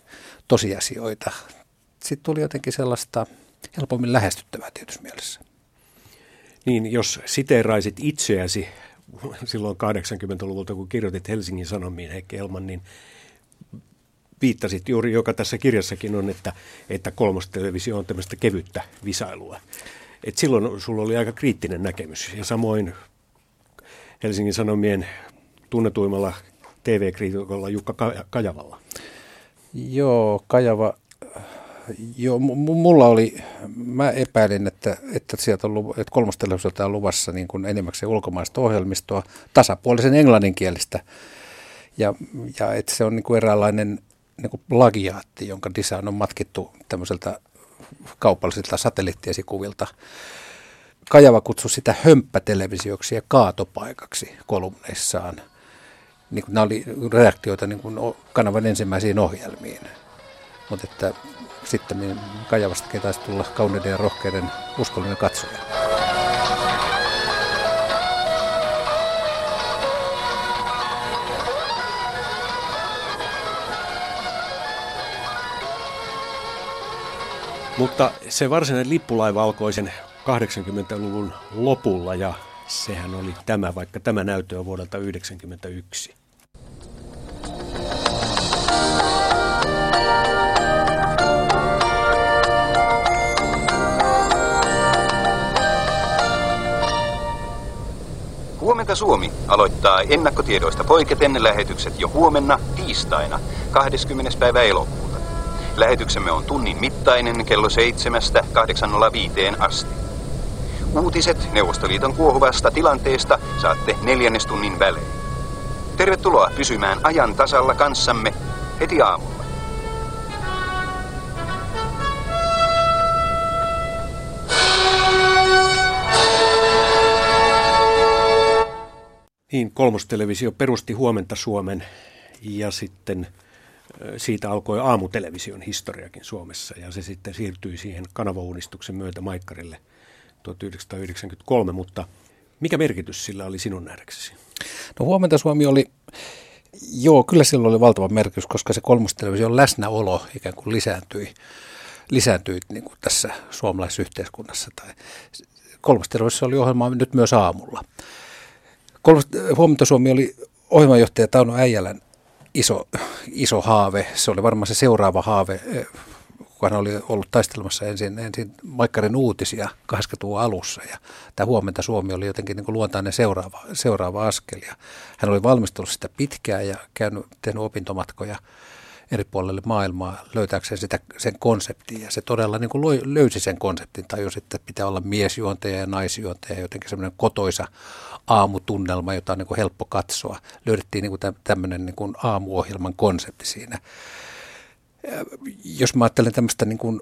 tosiasioita. Sitten tuli jotenkin sellaista helpommin lähestyttävää tietysti mielessä. Niin, jos siteeraisit itseäsi silloin 80-luvulta, kun kirjoitit Helsingin Sanomiin Heikki Elman, niin viittasit juuri, joka tässä kirjassakin on, että, että kolmostelevisio on tämmöistä kevyttä visailua. Et silloin sulla oli aika kriittinen näkemys. Ja samoin Helsingin Sanomien tunnetuimmalla TV-kriitikolla Jukka Kajavalla. Joo, Kajava Joo, mulla oli, mä epäilin, että, että sieltä on, että kolmostelevisolta on luvassa niin kuin enimmäkseen ulkomaista ohjelmistoa, tasapuolisen englanninkielistä. Ja, ja että se on niin kuin eräänlainen niin kuin plagiaatti, jonka design on matkittu tämmöiseltä kaupallisilta satelliittiesikuvilta. Kajava kutsui sitä hömppätelevisioksi ja kaatopaikaksi kolumneissaan. Niin nämä oli reaktioita niin kuin kanavan ensimmäisiin ohjelmiin. Mutta että sitten niin Kajavastakin taisi tulla kauneiden ja rohkeiden uskollinen katsoja. Mutta se varsinainen lippulaiva alkoi sen 80-luvun lopulla ja sehän oli tämä, vaikka tämä näyttö on vuodelta 1991. Huomenta Suomi aloittaa ennakkotiedoista poiketen lähetykset jo huomenna tiistaina 20. päivä elokuuta. Lähetyksemme on tunnin mittainen kello 7.805 asti. Uutiset Neuvostoliiton kuohuvasta tilanteesta saatte neljännestunnin välein. Tervetuloa pysymään ajan tasalla kanssamme heti aamulla. Niin, kolmostelevisio perusti Huomenta Suomen ja sitten siitä alkoi aamutelevision historiakin Suomessa ja se sitten siirtyi siihen kanavauudistuksen myötä Maikkarille 1993, mutta mikä merkitys sillä oli sinun nähdäksesi? No huomenta Suomi oli, joo kyllä sillä oli valtava merkitys, koska se kolmostelevision läsnäolo ikään kuin lisääntyi, lisääntyi niin kuin tässä suomalaisessa yhteiskunnassa. Tai kolmostelevisio oli ohjelma nyt myös aamulla. Kolmas, huomenta Suomi oli ohjelmanjohtaja Tauno Äijälän iso, iso haave. Se oli varmaan se seuraava haave, eh, kun hän oli ollut taistelemassa ensin, ensin Maikkarin uutisia 80-luvun alussa. Ja tämä huomenta Suomi oli jotenkin niin kuin luontainen seuraava, seuraava askel. Ja hän oli valmistunut sitä pitkään ja käynyt, tehnyt opintomatkoja eri puolelle maailmaa löytääkseen sitä, sen konseptin. Ja se todella niin kuin löysi sen konseptin, tajusi, että pitää olla miesjuontaja ja naisjuontaja, jotenkin semmoinen kotoisa aamutunnelma, jota on niin kuin helppo katsoa. Löydettiin niin kuin tämmöinen niin kuin aamuohjelman konsepti siinä. Jos mä ajattelen tämmöistä niin kuin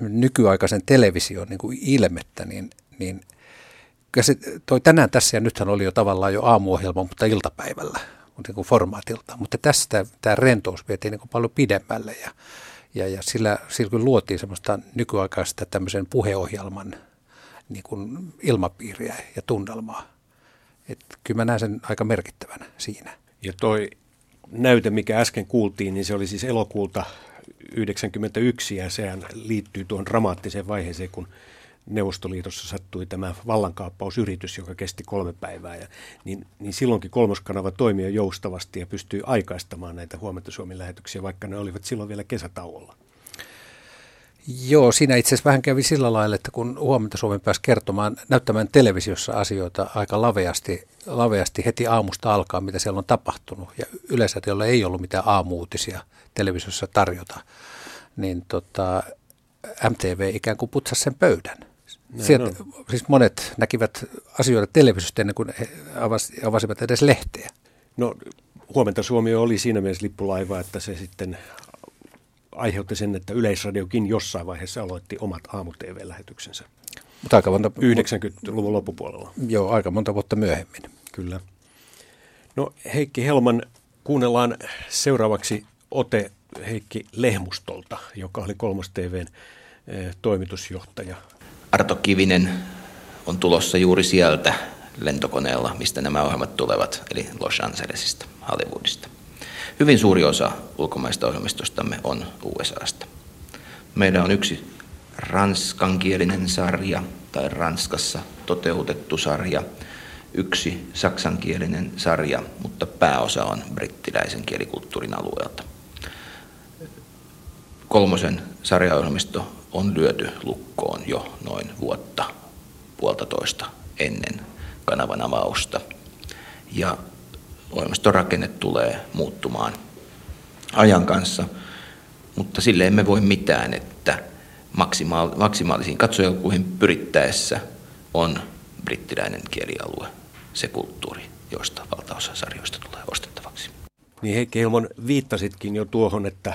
nykyaikaisen television niin kuin ilmettä, niin, niin se, toi tänään tässä ja nythän oli jo tavallaan jo aamuohjelma, mutta iltapäivällä niin formaatilta. Mutta tästä tämä rentous vietiin niin paljon pidemmälle ja, ja, ja sillä, sillä kyllä luotiin semmoista nykyaikaista tämmöisen puheohjelman niin kuin ilmapiiriä ja tunnelmaa. Et kyllä mä näen sen aika merkittävänä siinä. Ja toi näyte, mikä äsken kuultiin, niin se oli siis elokuulta 1991 ja sehän liittyy tuohon dramaattiseen vaiheeseen, kun Neuvostoliitossa sattui tämä vallankaappausyritys, joka kesti kolme päivää. Ja, niin, niin silloinkin kolmoskanava toimii joustavasti ja pystyy aikaistamaan näitä huomenta Suomen lähetyksiä, vaikka ne olivat silloin vielä kesätauolla. Joo, siinä itse asiassa vähän kävi sillä lailla, että kun huomenta Suomen pääsi kertomaan, näyttämään televisiossa asioita aika laveasti, laveasti heti aamusta alkaa, mitä siellä on tapahtunut. Ja yleensä, jolla ei ollut mitään aamuutisia televisiossa tarjota, niin tota, MTV ikään kuin putsasi sen pöydän. Sieltä, siis monet näkivät asioita televisiosta ennen kuin he avasivat edes lehteä. No huomenta Suomi oli siinä mielessä lippulaiva, että se sitten aiheutti sen, että Yleisradiokin jossain vaiheessa aloitti omat aamu-tv-lähetyksensä. Mutta aika monta, 90-luvun loppupuolella. Joo, aika monta vuotta myöhemmin. Kyllä. No Heikki Helman, kuunnellaan seuraavaksi ote Heikki Lehmustolta, joka oli kolmas TVn eh, toimitusjohtaja. Arto Kivinen on tulossa juuri sieltä lentokoneella, mistä nämä ohjelmat tulevat, eli Los Angelesista, Hollywoodista. Hyvin suuri osa ulkomaista ohjelmistostamme on USAsta. Meillä on yksi ranskankielinen sarja tai Ranskassa toteutettu sarja, yksi saksankielinen sarja, mutta pääosa on brittiläisen kielikulttuurin alueelta. Kolmosen sarjaohjelmisto on lyöty lukkoon jo noin vuotta puolitoista ennen kanavan avausta. Ja ohjelmiston rakenne tulee muuttumaan ajan kanssa, mutta sille emme voi mitään, että maksimaal- maksimaalisiin katsojalukuihin pyrittäessä on brittiläinen kielialue se kulttuuri, josta valtaosa sarjoista tulee ostettavaksi. Niin Heikki Helmon viittasitkin jo tuohon, että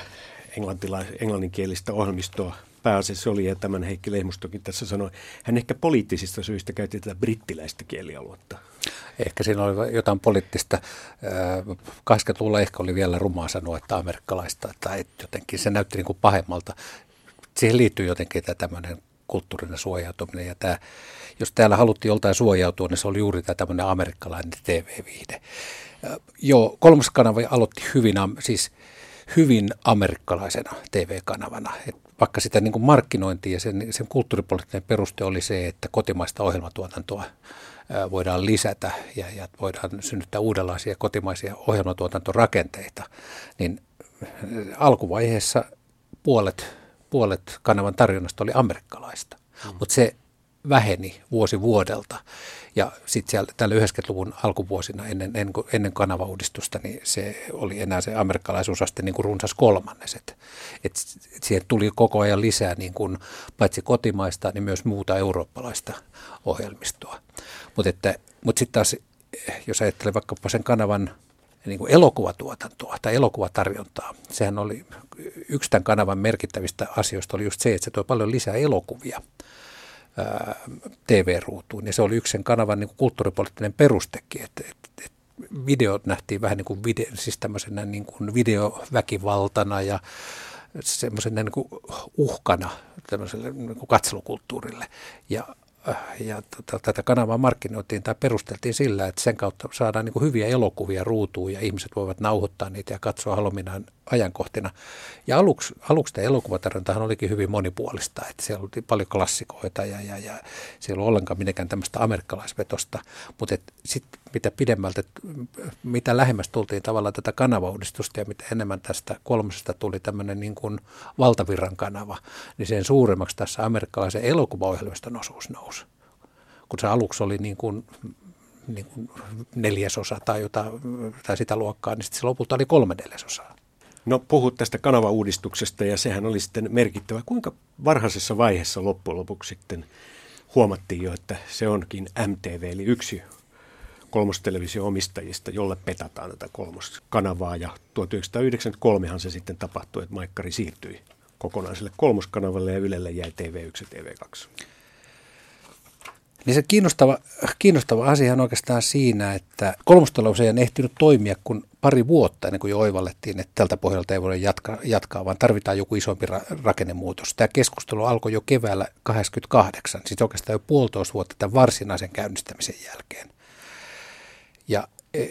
englanninkielistä ohjelmistoa pääasiassa oli, ja tämän Heikki Lehmustokin tässä sanoi. Hän ehkä poliittisista syistä käytti tätä brittiläistä kielialuetta. Ehkä siinä oli jotain poliittista. 80-luvulla ehkä oli vielä rumaa sanoa, että amerikkalaista, tai jotenkin se näytti niin kuin pahemmalta. Siihen liittyy jotenkin tämä tämmöinen kulttuurinen suojautuminen, ja tämä, jos täällä haluttiin joltain suojautua, niin se oli juuri tämä tämmöinen amerikkalainen TV-viihde. Joo, kolmas kanava aloitti hyvin, siis hyvin amerikkalaisena TV-kanavana. Et vaikka sitä niin kuin markkinointi ja sen, sen kulttuuripoliittinen peruste oli se, että kotimaista ohjelmatuotantoa voidaan lisätä ja, ja voidaan synnyttää uudenlaisia kotimaisia ohjelmatuotantorakenteita, niin alkuvaiheessa puolet, puolet kanavan tarjonnasta oli amerikkalaista. Mm. Mutta se väheni vuosi vuodelta. Ja sitten tällä 90-luvun alkuvuosina ennen, ennen, ennen kanavauudistusta, niin se oli enää se amerikkalaisuusaste niin kuin runsas kolmannes. Et, et, siihen tuli koko ajan lisää niin kuin, paitsi kotimaista, niin myös muuta eurooppalaista ohjelmistoa. Mutta mut sitten taas, jos ajattelee vaikkapa sen kanavan niin kuin elokuvatuotantoa tai elokuvatarjontaa. Sehän oli yksi tämän kanavan merkittävistä asioista oli just se, että se toi paljon lisää elokuvia TV-ruutuun. Ja se oli yksi sen kanavan niin kuin kulttuuripoliittinen perustekin, että, että, että videot nähtiin vähän niin kuin, video, siis tämmöisenä niin kuin videoväkivaltana ja semmoisena niin kuin uhkana tämmöiselle niin kuin katselukulttuurille. Ja ja tota, tätä kanavaa markkinoitiin tai perusteltiin sillä, että sen kautta saadaan niin hyviä elokuvia ruutuun ja ihmiset voivat nauhoittaa niitä ja katsoa Halominaan ajankohtina. Ja aluksi, aluksi tämä elokuvatarjontahan olikin hyvin monipuolista, että siellä oli paljon klassikoita ja, ja, ja siellä ollut ollenkaan mitenkään tämmöistä amerikkalaisvetosta, mutta sitten mitä pidemmältä, mitä lähemmäs tultiin tavallaan tätä kanavauudistusta ja mitä enemmän tästä kolmosesta tuli tämmöinen niin kuin valtavirran kanava, niin sen suuremmaksi tässä amerikkalaisen elokuvaohjelmiston osuus nousi. Kun se aluksi oli niin kuin niin kuin neljäsosa tai, jota, tai sitä luokkaa, niin sitten se lopulta oli kolme neljäsosaa. No puhut tästä kanavauudistuksesta ja sehän oli sitten merkittävä. Kuinka varhaisessa vaiheessa loppujen lopuksi sitten huomattiin jo, että se onkin MTV, eli yksi kolmostelevisio-omistajista, jolle petataan tätä kolmoskanavaa. Ja 1993han se sitten tapahtui, että Maikkari siirtyi kokonaiselle kolmoskanavalle ja Ylelle jäi TV1 ja TV2. Niin se kiinnostava, kiinnostava asia on oikeastaan siinä, että kolmostalous ei ehtinyt toimia kuin pari vuotta ennen kuin jo oivallettiin, että tältä pohjalta ei voida jatkaa, jatkaa vaan tarvitaan joku isompi ra- rakennemuutos. Tämä keskustelu alkoi jo keväällä 88, siis oikeastaan jo puolitoista vuotta tämän varsinaisen käynnistämisen jälkeen. Ja, e,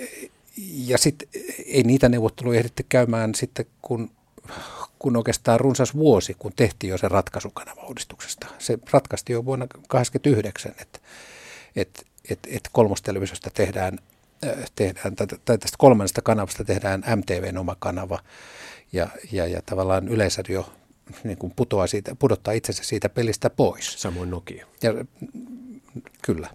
ja sitten ei niitä neuvotteluja ehditty käymään sitten, kun kun oikeastaan runsas vuosi, kun tehtiin jo se ratkaisu kanavauudistuksesta. Se ratkaisti jo vuonna 1989, että et, et, et kolmostelevisiosta tehdään, äh, tehdään tai tästä kolmannesta kanavasta tehdään MTVn oma kanava ja, ja, ja tavallaan Yleisradio niin kuin putoaa siitä, pudottaa itsensä siitä pelistä pois. Samoin Nokia. Ja, kyllä.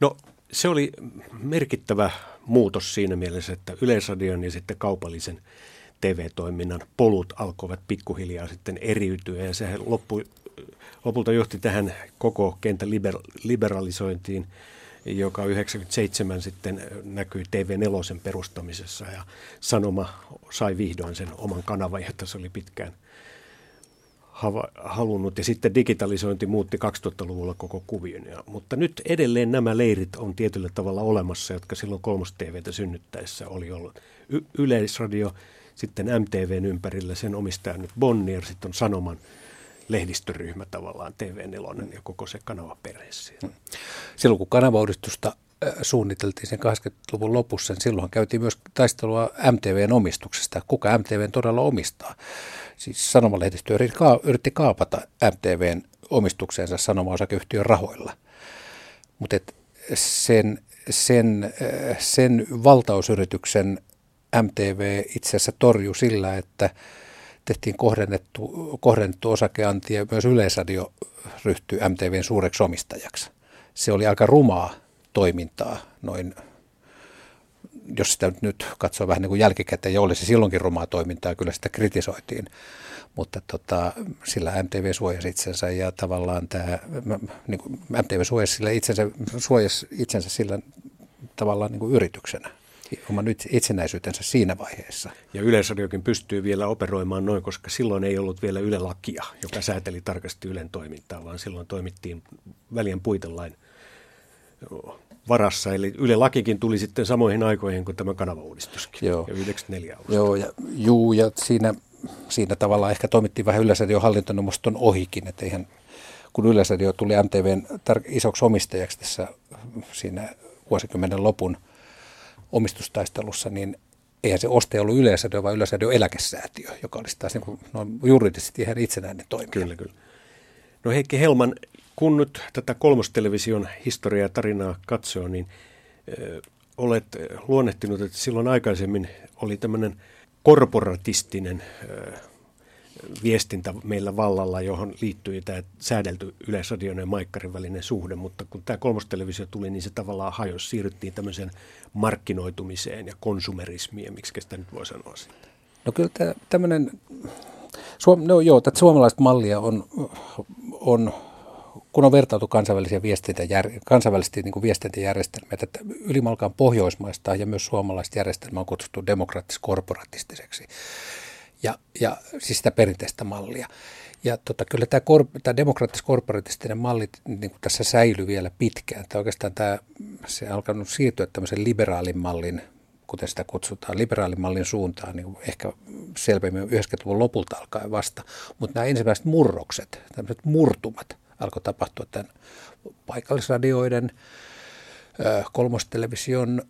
No se oli merkittävä muutos siinä mielessä, että Yleisradion ja sitten kaupallisen TV-toiminnan polut alkoivat pikkuhiljaa sitten eriytyä ja sehän loppui, lopulta johti tähän koko kentän liber, liberalisointiin, joka 97 sitten näkyi TV4 perustamisessa ja Sanoma sai vihdoin sen oman kanavan, jota se oli pitkään halunnut. Ja sitten digitalisointi muutti 2000-luvulla koko kuvion. Ja, mutta nyt edelleen nämä leirit on tietyllä tavalla olemassa, jotka silloin kolmos TVtä synnyttäessä oli ollut. Y- Yleisradio sitten MTVn ympärillä sen omistaja nyt Bonnier, sitten on Sanoman lehdistöryhmä tavallaan TV4 ja koko se kanavaperhe siellä. Hmm. Silloin kun kanavauudistusta suunniteltiin sen 80-luvun lopussa, niin silloin käytiin myös taistelua MTVn omistuksesta. Kuka MTVn todella omistaa? Siis sanomalehdistö yritti kaapata MTVn omistukseensa sanoma-osakeyhtiön rahoilla. Mutta sen, sen, sen valtausyrityksen MTV itse asiassa torjui sillä, että tehtiin kohdennettu, kohdennettu osakeanti ja myös Yleisradio ryhtyi MTVn suureksi omistajaksi. Se oli aika rumaa toimintaa noin, jos sitä nyt katsoo vähän niin kuin jälkikäteen, ja oli se silloinkin rumaa toimintaa, kyllä sitä kritisoitiin. Mutta tota, sillä MTV suojasi itsensä ja tavallaan tämä, niin kuin MTV suojasi, sillä itsensä, suojasi itsensä sillä tavallaan niin kuin yrityksenä oman itsenäisyytensä siinä vaiheessa. Ja Yleisradiokin pystyy vielä operoimaan noin, koska silloin ei ollut vielä Yle-lakia, joka sääteli tarkasti Ylen toimintaa, vaan silloin toimittiin välien puitelain varassa. Eli Yle-lakikin tuli sitten samoihin aikoihin kuin tämä kanavauudistuskin. Joo. Ja 94 alusta. Joo, ja, juu, ja siinä, siinä tavalla ehkä toimittiin vähän Yleisradion hallintoneuvoston ohikin, että eihän kun Yleisradio tuli MTVn tar- isoksi omistajaksi tässä siinä vuosikymmenen lopun – omistustaistelussa, niin eihän se ostaja ollut Yleisradio, vaan Yleisradio eläkesäätiö, joka olisi taas niin kuin, no, juridisesti ihan itsenäinen toimija. Kyllä, kyllä. No Heikki Helman, kun nyt tätä kolmostelevision historiaa ja tarinaa katsoo, niin ö, olet luonnehtinut, että silloin aikaisemmin oli tämmöinen korporatistinen ö, viestintä meillä vallalla, johon liittyy tämä säädelty Yleisradion ja Maikkarin välinen suhde, mutta kun tämä kolmostelevisio tuli, niin se tavallaan hajosi, siirryttiin tämmöiseen markkinoitumiseen ja konsumerismiin, miksi sitä nyt voi sanoa sitten? No kyllä tämä, tämmöinen, Suom, no joo, tätä suomalaista mallia on, on kun on vertailtu kansainvälisiä viestintäjär, kansainvälisesti niin kuin viestintäjärjestelmiä, että ylimalkaan pohjoismaista ja myös suomalaista järjestelmää on kutsuttu demokraattis-korporatistiseksi ja, ja siis sitä perinteistä mallia. Ja tota, kyllä tämä, kor, tämä demokraattis-korporatistinen malli niin kuin tässä säilyy vielä pitkään. Tämä oikeastaan tämä, se on alkanut siirtyä tämmöisen liberaalin mallin, kuten sitä kutsutaan, liberaalin mallin suuntaan, niin ehkä selvemmin 90-luvun lopulta alkaen vasta. Mutta nämä ensimmäiset murrokset, tämmöiset murtumat, alkoi tapahtua tämän paikallisradioiden, kolmostelevision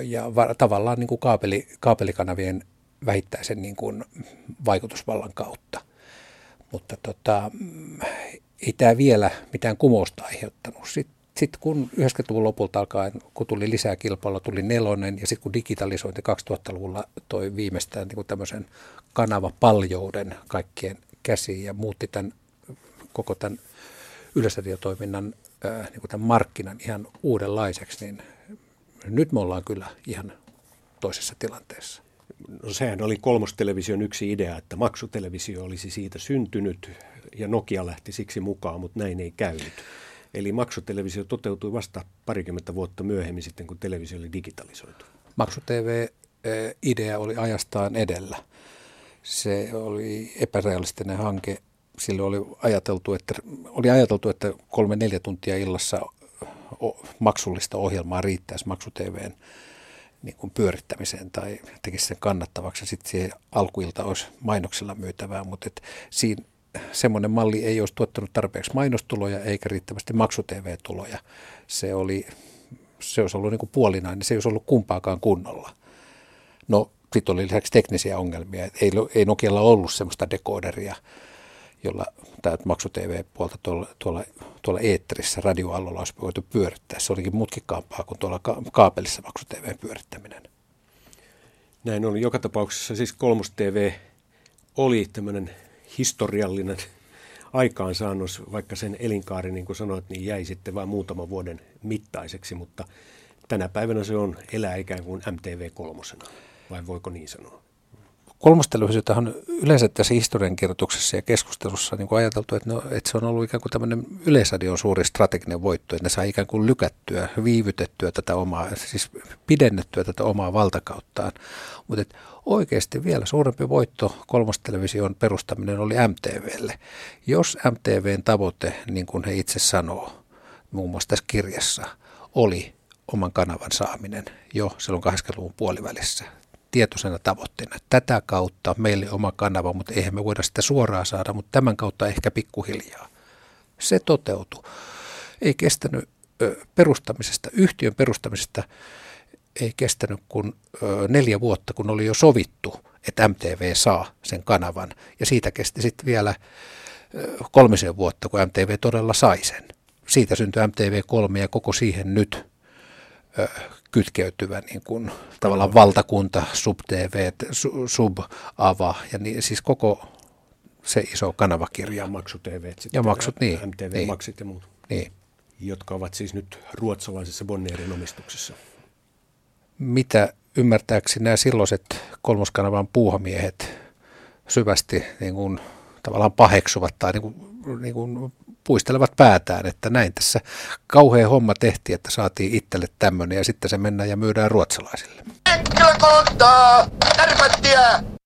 ja tavallaan niin kuin kaapeli, kaapelikanavien vähittäisen niin kuin vaikutusvallan kautta. Mutta tota, ei tämä vielä mitään kumousta aiheuttanut. Sitten sit kun 90-luvun lopulta alkaen, kun tuli lisää kilpailua, tuli nelonen ja sitten kun digitalisointi 2000-luvulla toi viimeistään niin kuin tämmöisen kanavapaljouden kaikkien käsiin ja muutti tämän, koko tämän yleisradiotoiminnan niin kuin tämän markkinan ihan uudenlaiseksi, niin nyt me ollaan kyllä ihan toisessa tilanteessa. No sehän oli kolmostelevision yksi idea, että maksutelevisio olisi siitä syntynyt ja Nokia lähti siksi mukaan, mutta näin ei käynyt. Eli maksutelevisio toteutui vasta parikymmentä vuotta myöhemmin sitten, kun televisio oli digitalisoitu. Maksu-TV-idea oli ajastaan edellä. Se oli epärealistinen hanke. Silloin oli ajateltu, että, oli ajateltu, että kolme-neljä tuntia illassa maksullista ohjelmaa riittäisi maksu-TVn niin kuin pyörittämiseen tai tekisi sen kannattavaksi. Sitten siihen alkuilta olisi mainoksella myytävää, mutta et siinä semmoinen malli ei olisi tuottanut tarpeeksi mainostuloja eikä riittävästi maksu-TV-tuloja. Se, oli, se olisi ollut niin kuin puolinainen, se ei olisi ollut kumpaakaan kunnolla. No, sitten oli lisäksi teknisiä ongelmia. Ei, ei Nokialla ollut semmoista decoderia, jolla tämä maksu TV-puolta tuolla, tuolla, tuolla eetterissä radioallolla olisi voitu pyörittää. Se olikin mutkikkaampaa kuin tuolla ka- kaapelissa maksu TV pyörittäminen. Näin oli. Joka tapauksessa siis Kolmos TV oli tämmöinen historiallinen aikaansaannos, vaikka sen elinkaari, niin kuin sanoit, niin jäi sitten vain muutaman vuoden mittaiseksi, mutta tänä päivänä se on elää ikään kuin MTV kolmosena, vai voiko niin sanoa? Kolmostelevisioita on yleensä tässä historiankirjoituksessa ja keskustelussa niin kuin ajateltu, että, no, että se on ollut ikään kuin tämmöinen yleisradion suuri strateginen voitto, että ne saa ikään kuin lykättyä, viivytettyä tätä omaa, siis pidennettyä tätä omaa valtakauttaan. Mutta oikeasti vielä suurempi voitto kolmostelevision perustaminen oli MTVlle. Jos MTVn tavoite, niin kuin he itse sanoo, muun muassa tässä kirjassa, oli oman kanavan saaminen jo silloin 80-luvun puolivälissä tietoisena tavoitteena. Tätä kautta meille oma kanava, mutta eihän me voida sitä suoraan saada, mutta tämän kautta ehkä pikkuhiljaa. Se toteutui. Ei kestänyt perustamisesta, yhtiön perustamisesta ei kestänyt kuin neljä vuotta, kun oli jo sovittu, että MTV saa sen kanavan. Ja siitä kesti sitten vielä kolmisen vuotta, kun MTV todella sai sen. Siitä syntyi MTV3 ja koko siihen nyt kytkeytyvä niin kuin, tavallaan valtakunta, sub-TV, sub-ava ja niin, siis koko se iso kanavakirja. Ja maksu TV. Ja maksut, niin. MTV niin. Maksit ja muut. Niin. Jotka ovat siis nyt ruotsalaisessa Bonnierin omistuksessa. Mitä ymmärtääkseni nämä silloiset kolmoskanavan puuhamiehet syvästi niin kuin, tavallaan paheksuvat tai niin kuin, niin kuin puistelevat päätään, että näin tässä kauhea homma tehtiin, että saatiin itselle tämmöinen ja sitten se mennään ja myydään ruotsalaisille. Tervettiä!